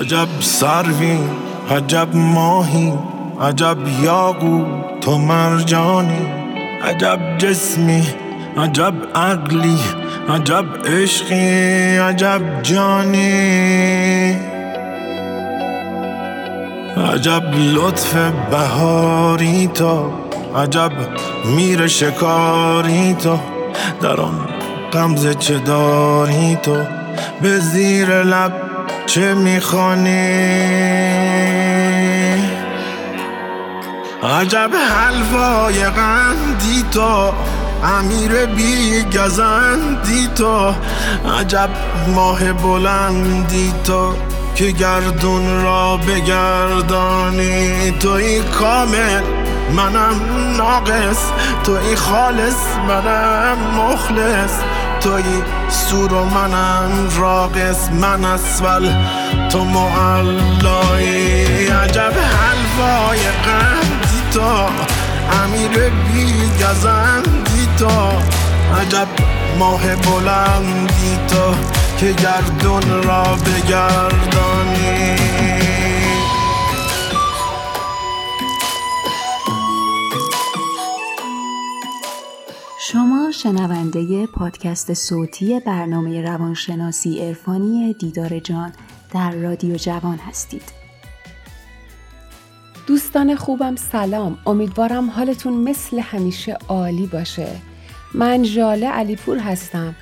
عجب سروی عجب ماهی عجب یاگو تو مرجانی. عجب جسمی عجب عقلی عجب عشقی عجب جانی. عجب لطف بهاری تو عجب میر شکاری تو. در آن قمزه چه داری تو؟ به زیر لب چه می‌خوانی؟ عجب حلوای قندی تو امیر بی گزندی تو عجب ماه بلندی تو که گردون را بگردانی. توی کامل منم ناقص توی خالص منم مخلص. توی سور و منم راقص من اسفل. تو معلایی عجب حلوای قندی تو امیر بی گزندی تو عجب ماه بلندی تو که گردون را بگردانی. شما شنونده پادکست صوتی برنامه روانشناسی عرفانی دیدار جان در رادیو جوان هستید. دوستان خوبم سلام. امیدوارم حالتون مثل همیشه عالی باشه. من ژاله علیپور هستم.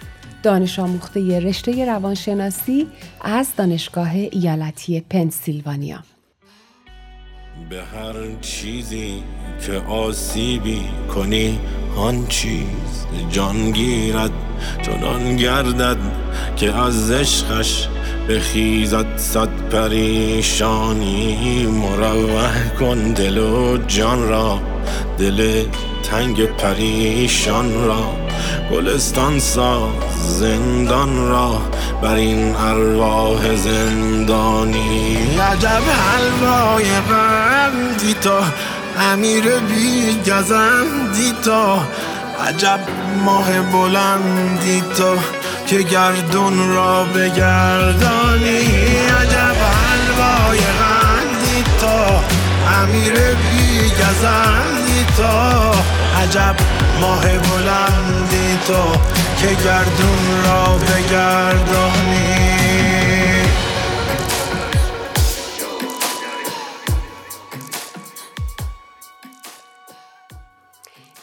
دانش آموخته رشته روانشناسی از دانشگاه ایالتی پنسیلوانیا. به هر چیزی که آسیبی کنی آن چیز جان گیرد. چنان گردد که از عشقش بخیزد صد پریشانی. مروح کن دل و جان را دل تنگ پریشان را. گلستان ساز زندان را بر این ارواح زندانی. عجب حلوای غندی تو امیر بی گزندی تو عجب ماه بلندی تو که گردون را بگردانی. عجب حلوای غندی تو امیر بی گزندی تو عجب ماه بلندی تو که گردون را بگردانی.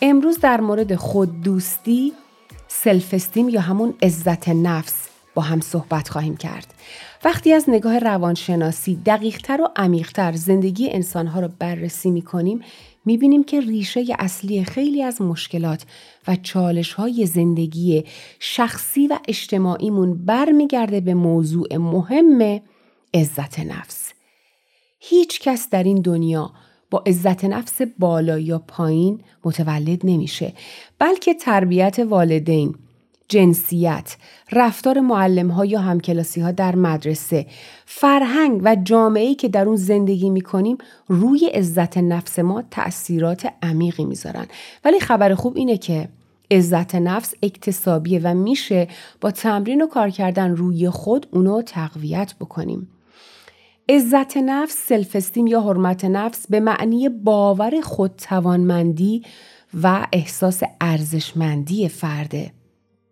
امروز در مورد خود دوستی سلف استیم یا همون عزت نفس با هم صحبت خواهیم کرد. وقتی از نگاه روانشناسی دقیقتر و عمیقتر زندگی انسانها رو بررسی می کنیم می بینیم که ریشه اصلی خیلی از مشکلات و چالش های زندگی شخصی و اجتماعیمون برمیگرده به موضوع مهم عزت نفس. هیچ کس در این دنیا با عزت نفس بالا یا پایین متولد نمیشه بلکه تربیت والدین جنسیت، رفتار معلم ها یا همکلاسی ها در مدرسه، فرهنگ و جامعه‌ای که در اون زندگی می کنیم روی عزت نفس ما تأثیرات عمیقی می‌ذارن. ولی خبر خوب اینه که عزت نفس اکتسابیه و میشه با تمرین و کار کردن روی خود اونو تقویت بکنیم. عزت نفس سلفستیم یا حرمت نفس به معنی باور خودتوانمندی و احساس ارزشمندی فرده.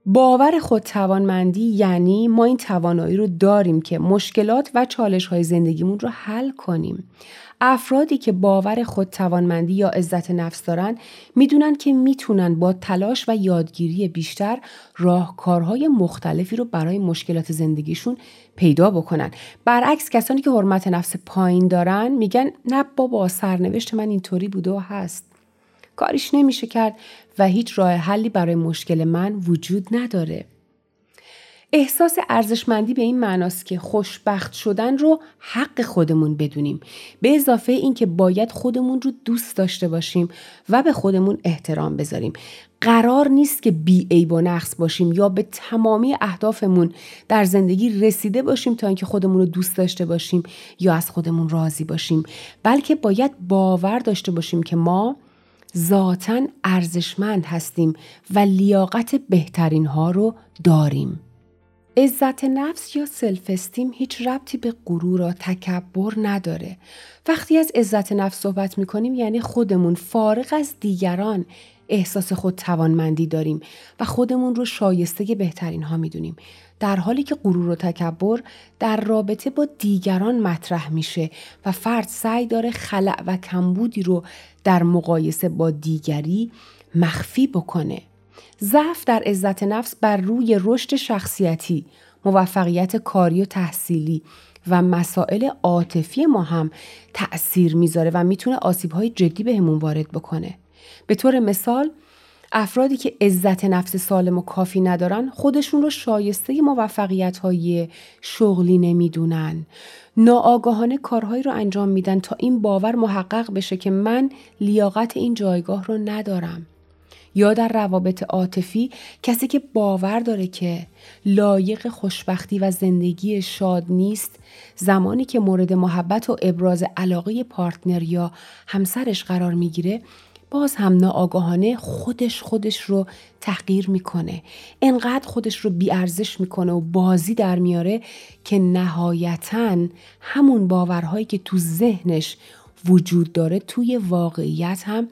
باور خودتوانمندی یعنی ما این توانایی رو داریم که مشکلات و چالش های زندگیمون رو حل کنیم. افرادی که باور خودتوانمندی یا عزت نفس دارن می‌دونن که می‌تونن با تلاش و یادگیری بیشتر راهکارهای مختلفی رو برای مشکلات زندگیشون پیدا بکنن. برعکس کسانی که حرمت نفس پایین دارن میگن نه بابا سرنوشت من اینطوری بوده و هست. کاریش نمیشه کرد و هیچ راه حلی برای مشکل من وجود نداره. احساس ارزشمندی به این معناست که خوشبخت شدن رو حق خودمون بدونیم. به اضافه اینکه باید خودمون رو دوست داشته باشیم و به خودمون احترام بذاریم. قرار نیست که بی عیب و نقص باشیم یا به تمامی اهدافمون در زندگی رسیده باشیم تا اینکه خودمون رو دوست داشته باشیم یا از خودمون راضی باشیم. بلکه باید باور داشته باشیم که ما ذاتا ارزشمند هستیم و لیاقت بهترین ها رو داریم عزت نفس یا سلف استیم هیچ ربطی به غرور و تکبر نداره. وقتی از عزت نفس صحبت می‌کنیم یعنی خودمون فارغ از دیگران احساس خود توانمندی داریم و خودمون رو شایسته بهترین ها می‌دونیم در حالی که غرور و تکبر در رابطه با دیگران مطرح میشه و فرد سعی داره خلع و کمبودی رو در مقایسه با دیگری مخفی بکنه. ضعف در عزت نفس بر روی رشد شخصیتی موفقیت کاری و تحصیلی و مسائل عاطفی ما هم تأثیر می‌ذاره و می‌تونه آسیبهای جدی بهمون وارد بکنه. به طور مثال افرادی که عزت نفس سالم و کافی ندارن خودشون رو شایسته موفقیت های شغلی نمی‌دونن. ناآگاهانه کارهایی رو انجام میدن تا این باور محقق بشه که من لیاقت این جایگاه رو ندارم. یا در روابط عاطفی کسی که باور داره که لایق خوشبختی و زندگی شاد نیست زمانی که مورد محبت و ابراز علاقه پارتنر یا همسرش قرار می‌گیره باز هم ناآگاهانه خودش خودش رو تحقیر می‌کنه انقدر خودش رو بیارزش می‌کنه و بازی در میاره که نهایتا همون باورهایی که تو ذهنش وجود داره توی واقعیت هم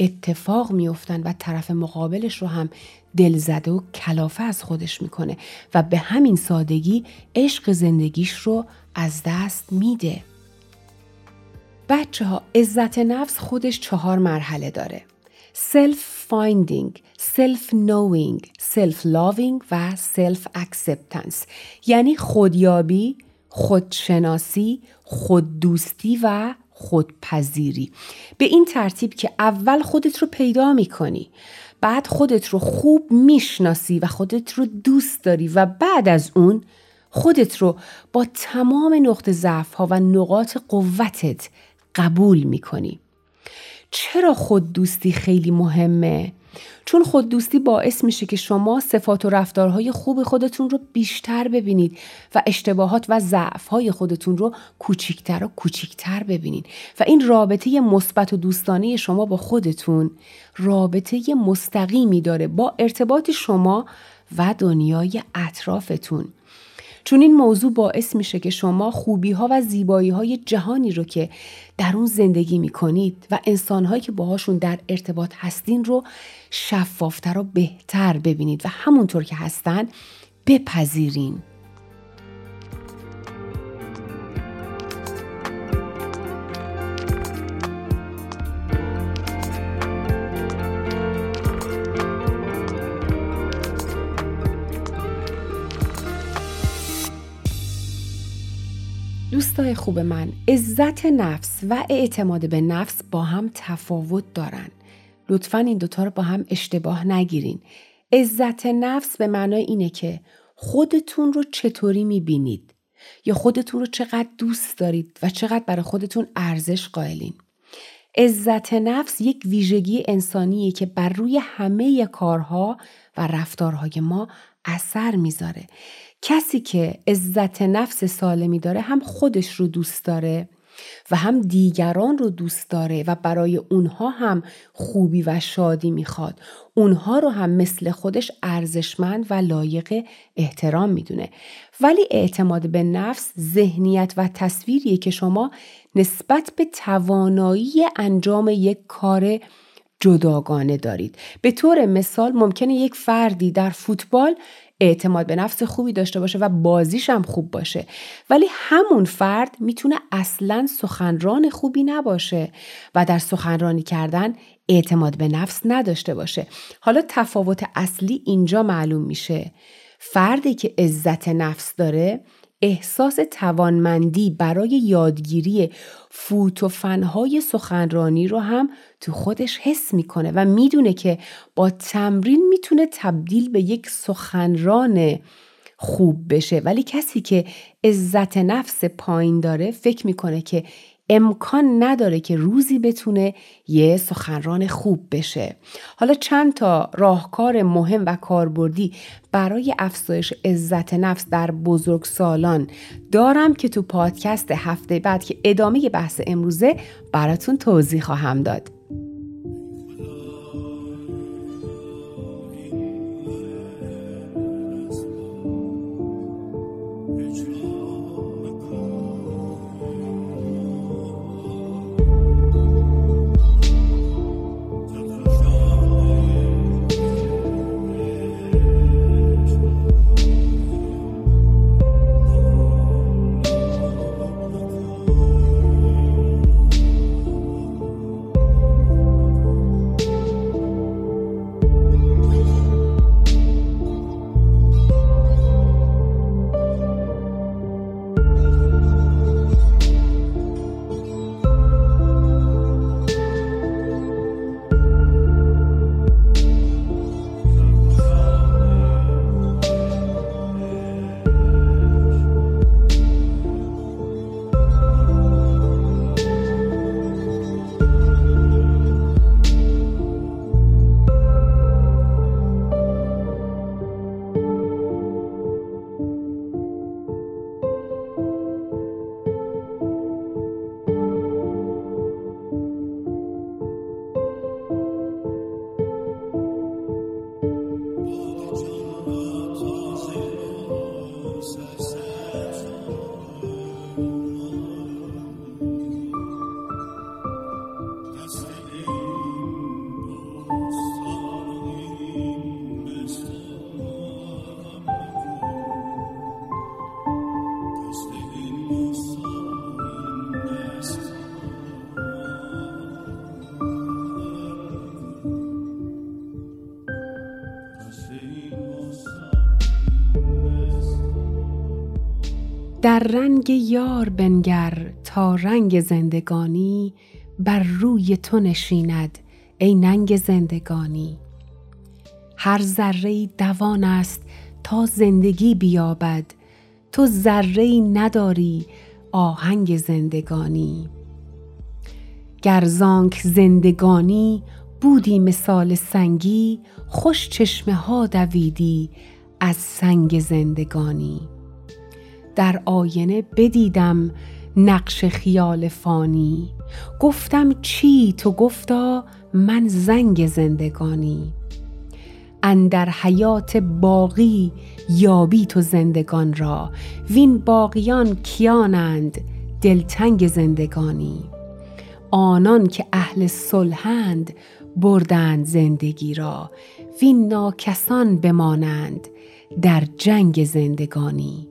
اتفاق میفتن و طرف مقابلش رو هم دلزده و کلافه از خودش می‌کنه و به همین سادگی عشق زندگیش رو از دست میده. بچه ها عزت نفس خودش چهار مرحله داره. self finding, self knowing, self loving و self acceptance یعنی خودیابی، خودشناسی، خوددوستی و خودپذیری به این ترتیب که اول خودت رو پیدا می‌کنی بعد خودت رو خوب می‌شناسی و خودت رو دوست داری و بعد از اون خودت رو با تمام نقط ضعف ها و نقاط قوتت قبول می‌کنی. چرا خود دوستی خیلی مهمه؟ چون خود دوستی باعث میشه که شما صفات و رفتارهای خوب خودتون رو بیشتر ببینید و اشتباهات و ضعفهای خودتون رو کوچیکتر و کوچیکتر ببینید. و این رابطه مثبت و دوستانه شما با خودتون رابطه مستقیمی داره با ارتباط شما و دنیای اطرافتون. چون این موضوع باعث میشه که شما خوبی ها و زیبایی های جهانی رو که در اون زندگی می‌کنید و انسان هایی که باهاشون در ارتباط هستین رو شفافتر و بهتر ببینید و همونطور که هستن بپذیرین. دوستای خوب من عزت نفس و اعتماد به نفس با هم تفاوت دارن. لطفا این دوتا رو با هم اشتباه نگیرین. عزت نفس به معنای اینه که خودتون رو چطوری می‌بینید یا خودتون رو چقدر دوست دارید و چقدر برای خودتون ارزش قائلین. عزت نفس یک ویژگی انسانیه که بر روی همه کارها و رفتارهای ما اثر می‌ذاره. کسی که عزت نفس سالمی داره هم خودش رو دوست داره و هم دیگران رو دوست داره و برای اونها هم خوبی و شادی می‌خواد. اونها رو هم مثل خودش ارزشمند و لایق احترام می‌دونه. ولی اعتماد به نفس ذهنیت و تصویریه که شما نسبت به توانایی انجام یک کار جداگانه دارید. به طور مثال ممکنه یک فردی در فوتبال اعتماد به نفس خوبی داشته باشه و بازیش هم خوب باشه. ولی همون فرد می‌تونه اصلا سخنران خوبی نباشه و در سخنرانی کردن اعتماد به نفس نداشته باشه. حالا تفاوت اصلی اینجا معلوم میشه. فردی که عزت نفس داره احساس توانمندی برای یادگیری فوت و فنهای سخنرانی رو هم تو خودش حس می‌کنه و می‌دونه که با تمرین می‌تونه تبدیل به یک سخنران خوب بشه. ولی کسی که عزت نفس پایین داره فکر می‌کنه که امکان نداره که روزی بتونه یه سخنران خوب بشه. حالا چند تا راهکار مهم و کاربردی برای افزایش عزت نفس در بزرگ سالان دارم که تو پادکست هفته بعد که ادامه بحث امروزه براتون توضیح خواهم داد. در رنگ یار بنگر تا رنگ زندگانی بر روی تو نشیند ای ننگ زندگانی. هر ذره دوان است تا زندگی بیابد تو ذره نداری آهنگ زندگانی. گرزانک زندگانی بودی مثال سنگی خوش چشمه ها دویدی از سنگ زندگانی. در آینه بدیدم نقش خیال فانی. گفتم چی تو گفتا من زنگ زندگانی. اندر حیات باقی یابی تو زندگان را. وین باقیان کیانند دلتنگ زندگانی. آنان که اهل صلحند بردند زندگی را. وین ناکسان بمانند در جنگ زندگانی.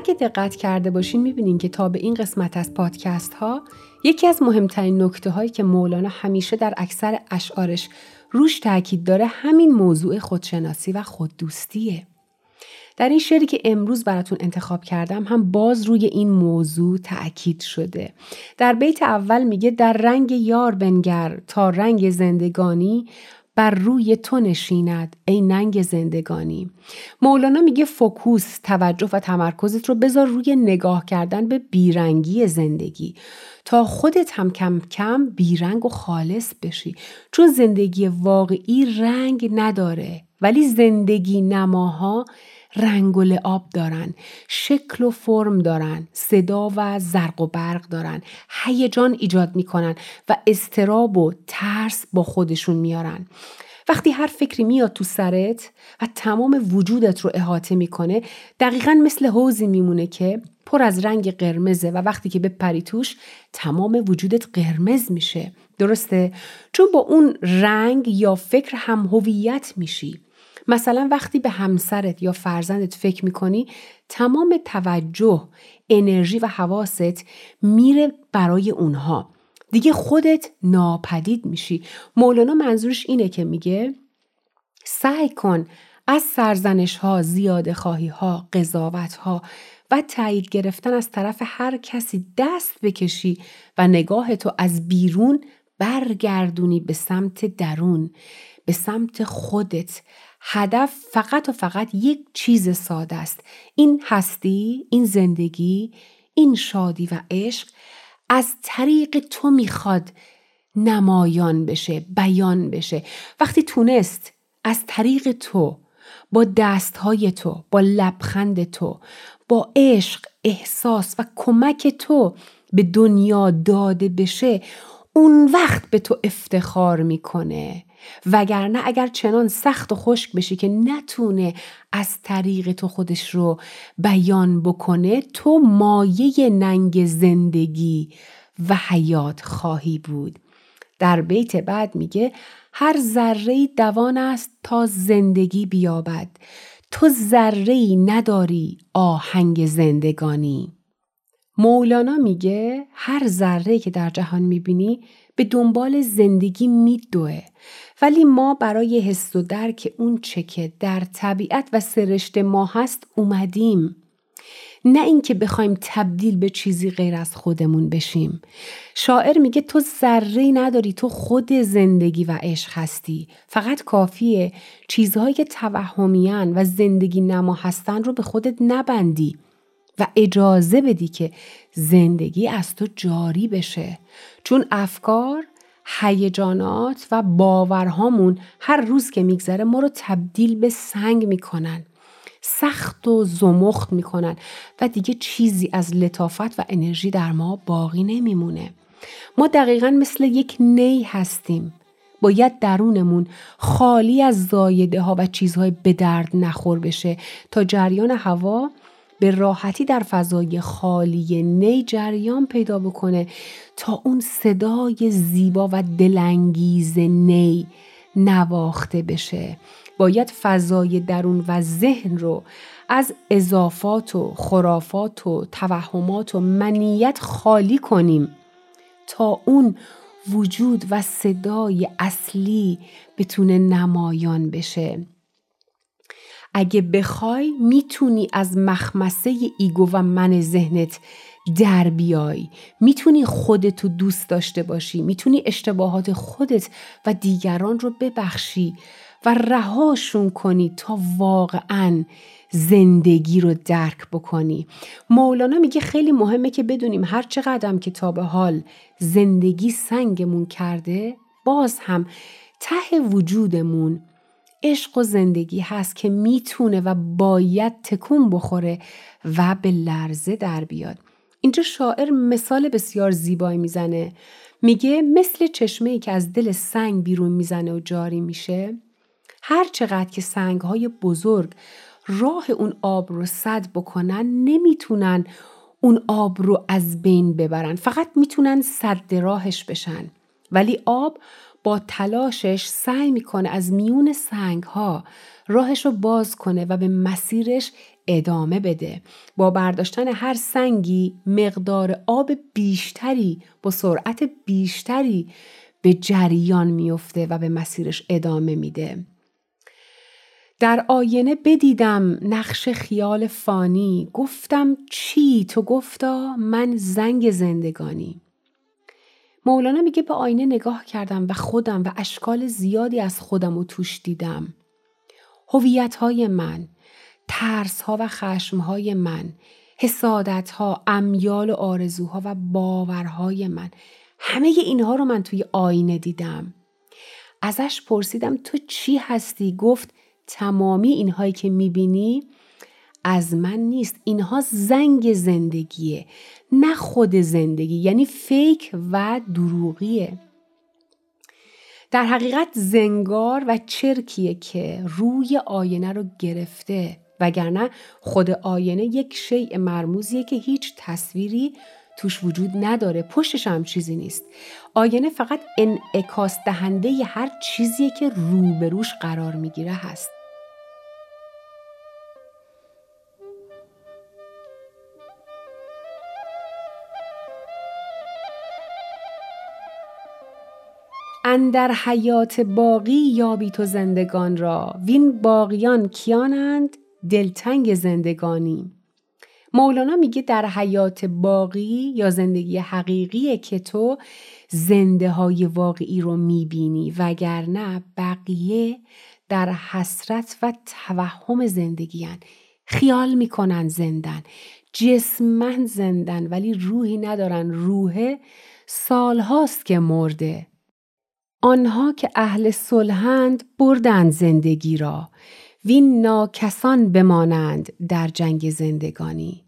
اگه دقت کرده باشین می‌بینین که تا به این قسمت از پادکست ها یکی از مهمترین نکته هایی که مولانا همیشه در اکثر اشعارش روش تاکید داره همین موضوع خودشناسی و خوددوستیه. در این شعری که امروز براتون انتخاب کردم هم باز روی این موضوع تأکید شده. در بیت اول میگه در رنگ یار بنگر تا رنگ زندگانی بر روی تو نشیند ای ننگ زندگانی. مولانا میگه فکوس توجه و تمرکزت رو بذار روی نگاه کردن به بیرنگی زندگی. تا خودت هم کم کم بیرنگ و خالص بشی. چون زندگی واقعی رنگ نداره ولی زندگی نماها رنگ و لعاب دارن شکل و فرم دارن صدا و زرق و برق دارن هیجان ایجاد می‌کنن و استراب و ترس با خودشون میارن. وقتی هر فکری میاد تو سرت و تمام وجودت رو احاطه می‌کنه دقیقا مثل حوزی میمونه که پر از رنگ قرمزه و وقتی که بپری توش تمام وجودت قرمز میشه. درسته؟ چون با اون رنگ یا فکر هم هویت میشی. مثلا وقتی به همسرت یا فرزندت فکر می‌کنی تمام توجه انرژی و حواست میره برای اونها. دیگه خودت ناپدید میشی. مولانا منظورش اینه که میگه سعی کن از سرزنش ها زیاده خواهی ها قضاوت ها و تایید گرفتن از طرف هر کسی دست بکشی و نگاه تو از بیرون برگردونی به سمت درون به سمت خودت. هدف فقط و فقط یک چیز ساده است. این هستی این زندگی این شادی و عشق از طریق تو می‌خواد نمایان بشه بیان بشه. وقتی تونست از طریق تو با دستهای تو با لبخند تو با عشق احساس و کمک تو به دنیا داده بشه اون وقت به تو افتخار می‌کنه. وگرنه اگر چنان سخت و خشک بشی که نتونه از طریق تو خودش رو بیان بکنه تو مایه ننگ زندگی و حیات خواهی بود. در بیت بعد میگه هر ذره دوان است تا زندگی بیابد. تو ذره نداری آهنگ زندگانی. مولانا میگه هر ذره که در جهان می‌بینی به دنبال زندگی میدوه. ولی ما برای حس و درک اون چه که در طبیعت و سرشت ما هست اومدیم. نه اینکه بخوایم تبدیل به چیزی غیر از خودمون بشیم. شاعر میگه تو ذره نداری تو خود زندگی و عشق هستی. فقط کافیه چیزهایی که توهمیان و زندگی نما هستن رو به خودت نبندی و اجازه بدی که زندگی از تو جاری بشه. چون افکار هیجانات و باورهامون هر روز که میگذره ما رو تبدیل به سنگ می‌کنن. سخت و زمخت می‌کنن و دیگه چیزی از لطافت و انرژی در ما باقی نمیمونه. ما دقیقا مثل یک نی هستیم. باید درونمون خالی از زایده ها و چیزهای به درد نخور بشه تا جریان هوا به راحتی در فضای خالی نی جریان پیدا بکنه تا اون صدای زیبا و دلانگیز نی نواخته بشه. باید فضای درون و ذهن رو از اضافات و خرافات و توهمات و منیت خالی کنیم تا اون وجود و صدای اصلی بتونه نمایان بشه. اگه بخوای می‌تونی از مخمسه ایگو و من ذهنت در بیای. می‌تونی خودتو دوست داشته باشی. می‌تونی اشتباهات خودت و دیگران رو ببخشی و رهاشون کنی تا واقعا زندگی رو درک بکنی. مولانا میگه خیلی مهمه که بدونیم هر چقدر که تا به حال زندگی سنگمون کرده باز هم ته وجودمون عشق و زندگی هست که می‌تونه و باید تکون بخوره و به لرزه در بیاد. اینجا شاعر مثال بسیار زیبایی می‌زنه. میگه مثل چشمه ای که از دل سنگ بیرون می‌زنه و جاری میشه هر چقدر که سنگ های بزرگ راه اون آب رو صد بکنن نمی‌تونن اون آب رو از بین ببرن. فقط می‌تونن صد راهش بشن. ولی آب با تلاشش سعی می‌کنه از میون سنگ ها راهش رو باز کنه و به مسیرش ادامه بده. با برداشتن هر سنگی مقدار آب بیشتری با سرعت بیشتری به جریان میفته و به مسیرش ادامه میده. در آینه بدیدم نقش خیال فانی. گفتم چی تو گفتا؟ من زنگ زندگانی. مولانا میگه به آینه نگاه کردم و خودم و اشکال زیادی از خودم رو توش دیدم. هویت های من ترس ها و خشم های من حسادت ها امیال و آرزوها و باورهای من همه اینها رو من توی آینه دیدم. ازش پرسیدم تو چی هستی؟ گفت تمامی اینهایی که می‌بینی از من نیست. اینها زنگ زندگیه. نه خود زندگی یعنی فیک و دروغیه. در حقیقت زنگار و چرکیه که روی آینه رو گرفته وگرنه خود آینه یک شیء مرموزیه که هیچ تصویری توش وجود نداره پشتش هم چیزی نیست. آینه فقط انعکاس دهنده ی هر چیزیه که روبروش قرار می‌گیره هست. اندر حیات باقی یابی تو زندگان را. وین باقیان کیانند؟ دلتنگ زندگانی. مولانا میگه در حیات باقی یا زندگی حقیقیه که تو زنده های واقعی رو می‌بینی وگرنه بقیه در حسرت و توهم زندگی هن. خیال می‌کنن زندن. جسمن زندن ولی روحی ندارن. روح سالهاست که مرده. آنها که اهل صلحند بردند زندگی را. وین ناکسان بمانند در جنگ زندگانی.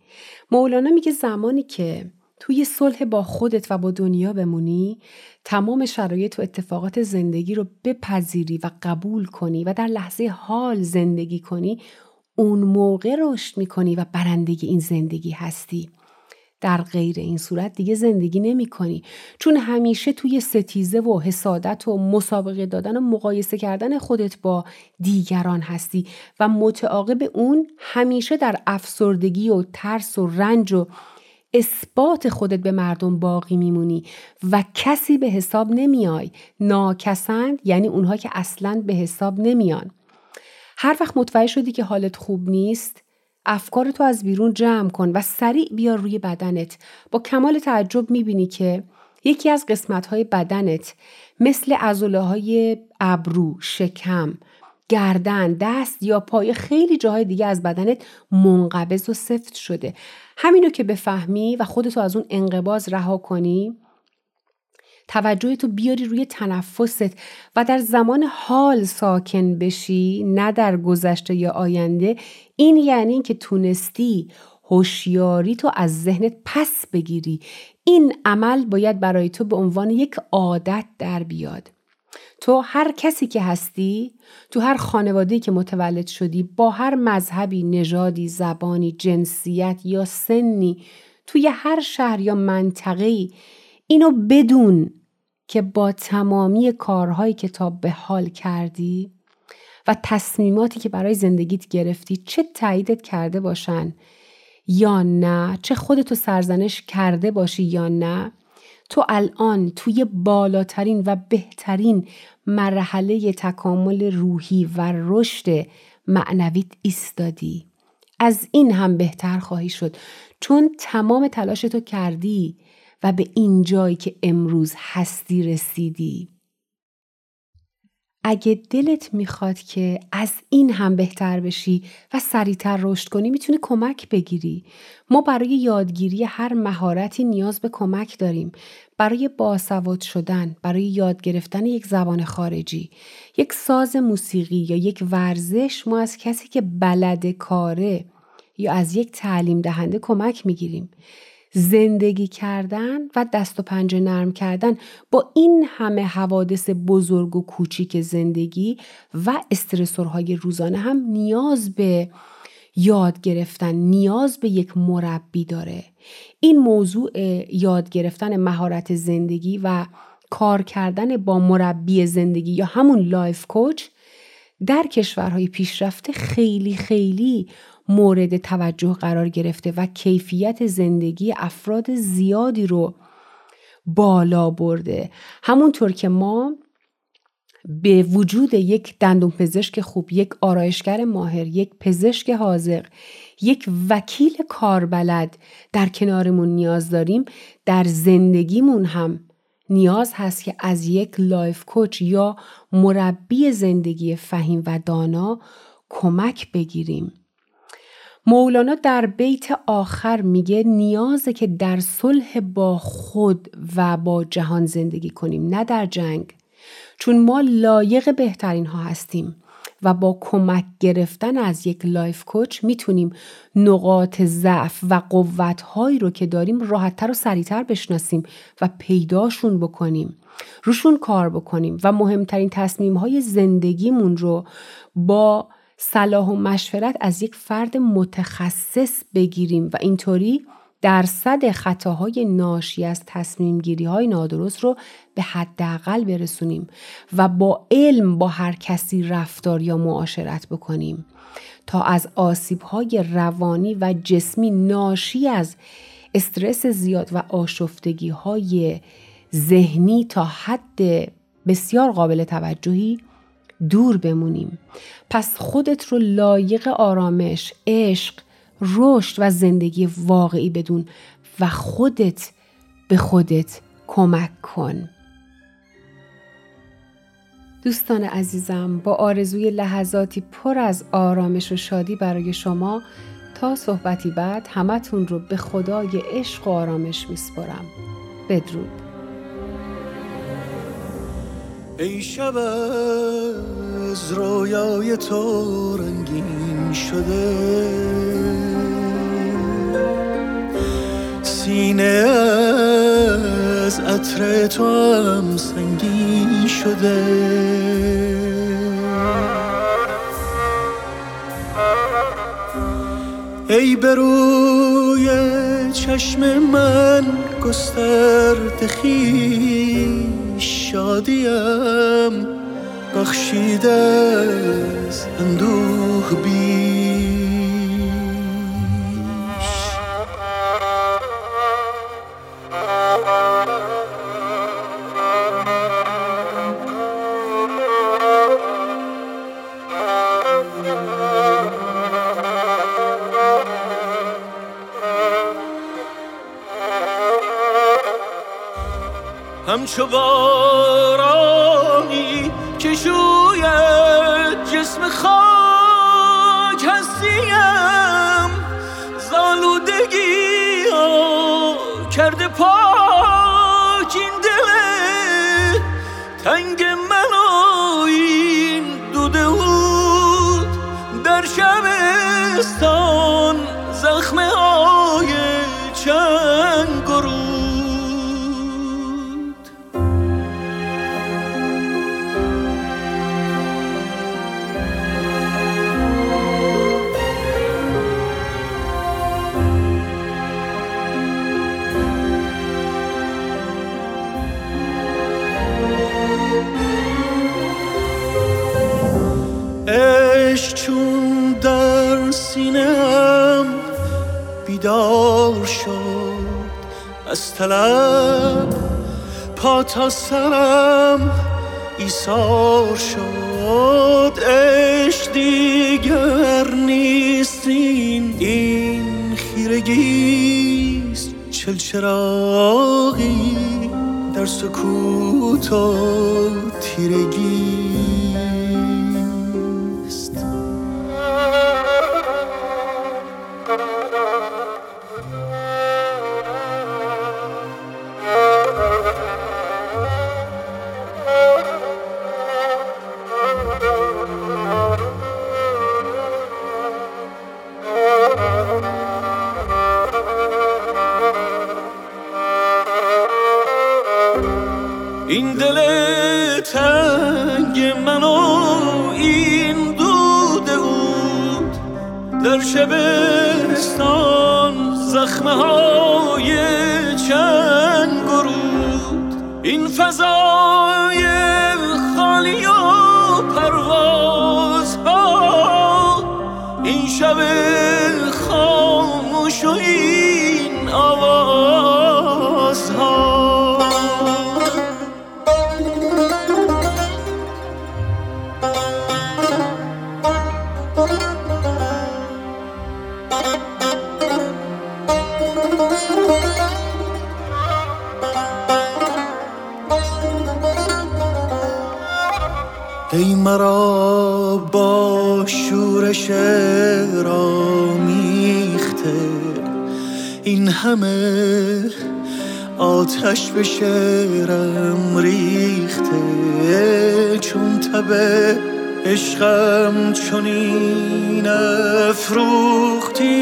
مولانا میگه زمانی که توی صلح با خودت و با دنیا بمونی تمام شرایط و اتفاقات زندگی رو بپذیری و قبول کنی و در لحظه حال زندگی کنی اون موقع رشد می‌کنی و برنده این زندگی هستی. در غیر این صورت دیگه زندگی نمی کنی. چون همیشه توی ستیزه و حسادت و مسابقه دادن و مقایسه کردن خودت با دیگران هستی و متعاقب اون همیشه در افسردگی و ترس و رنج و اثبات خودت به مردم باقی میمونی و کسی به حساب نمیای ناکسند یعنی اونها که اصلا به حساب نمیان هر وقت متوجه شدی که حالت خوب نیست افکار تو از بیرون جمع کن و سریع بیار روی بدنت با کمال تعجب می‌بینی که یکی از قسمت های بدنت مثل ازوله های ابرو، شکم، گردن، دست یا پای خیلی جاهای دیگه از بدنت منقبض و سفت شده. همینو که بفهمی و خودتو از اون انقباز رها کنی توجه تو بیاری روی تنفست و در زمان حال ساکن بشی نه در گذشته یا آینده. این یعنی که تونستی هوشیاری تو از ذهنت پس بگیری. این عمل باید برای تو به عنوان یک عادت در بیاد. تو هر کسی که هستی تو هر خانواده‌ای که متولد شدی با هر مذهبی نژادی زبانی جنسیت یا سنی توی هر شهر یا منطقه‌ای اینو بدون که با تمامی کارهایی که تا به حال کردی و تصمیماتی که برای زندگیت گرفتی چه تاییدت کرده باشن یا نه چه خودتو سرزنش کرده باشی یا نه تو الان توی بالاترین و بهترین مرحله تکامل روحی و رشد معنویت ایستادی. از این هم بهتر خواهی شد. چون تمام تلاش تو کردی و به این جایی که امروز هستی رسیدی. اگه دلت می‌خواد که از این هم بهتر بشی و سریعتر رشد کنی می‌تونی کمک بگیری. ما برای یادگیری هر مهارتی نیاز به کمک داریم. برای باسواد شدن برای یاد گرفتن یک زبان خارجی. یک ساز موسیقی یا یک ورزش ما از کسی که بلد کاره یا از یک تعلیم دهنده کمک می‌گیریم. زندگی کردن و دست و پنجه نرم کردن با این همه حوادث بزرگ و کوچیک زندگی و stressor های روزانه هم نیاز به یاد گرفتن نیاز به یک مربی داره. این موضوع یاد گرفتن مهارت زندگی و کار کردن با مربی زندگی یا همون life coach در کشورهای پیشرفته خیلی خیلی مورد توجه قرار گرفته و کیفیت زندگی افراد زیادی رو بالا برده. همونطور که ما به وجود یک دندون پزشک خوب یک آرایشگر ماهر یک پزشک حاذق یک وکیل کاربلد در کنارمون نیاز داریم در زندگیمون هم نیاز هست که از یک life coach یا مربی زندگی فهیم و دانا کمک بگیریم. مولانا در بیت آخر میگه نیازه که در صلح با خود و با جهان زندگی کنیم نه در جنگ. چون ما لایق بهترین ها هستیم و با کمک گرفتن از یک life coach می‌تونیم نقاط ضعف و قوتهایی رو که داریم راحتتر و سریعتر بشناسیم و پیداشون بکنیم روشون کار بکنیم و مهمترین تصمیم های زندگیمون رو با صلاح و مشورت از یک فرد متخصص بگیریم و اینطوری درصد خطاهای ناشی از تصمیم گیری های نادرست رو به حداقل برسونیم و با علم با هر کسی رفتار یا معاشرت بکنیم تا از آسیب های روانی و جسمی ناشی از استرس زیاد و آشفتگی های ذهنی تا حد بسیار قابل توجهی دور بمونیم. پس خودت رو لایق آرامش، عشق، رشد و زندگی واقعی بدون و خودت به خودت کمک کن. دوستان عزیزم با آرزوی لحظاتی پر از آرامش و شادی برای شما تا صحبتی بعد همتون رو به خدای عشق و آرامش میسپرم بدرود. ای شب از رویای تو رنگین شده. سینه از عطر تو هم سنگین شده. ای بروی چشم من گسترد خیش شادیم بخشیده از اندوه بی همچو کرده پاک این دل تنگ من این دوده بود در شبستان زخمه های چند طلب. پا تا سرم ایثار شد. عشق دیگر نیستین این خیرگیست چل چراغی در سکوت و تیرگی. در شبستان زخمه های ای مرا با شورش را میخته این همه آتش به شعرم ریخته. چون تبه عشقم چنین افروختی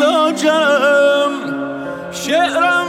لاجم شعرم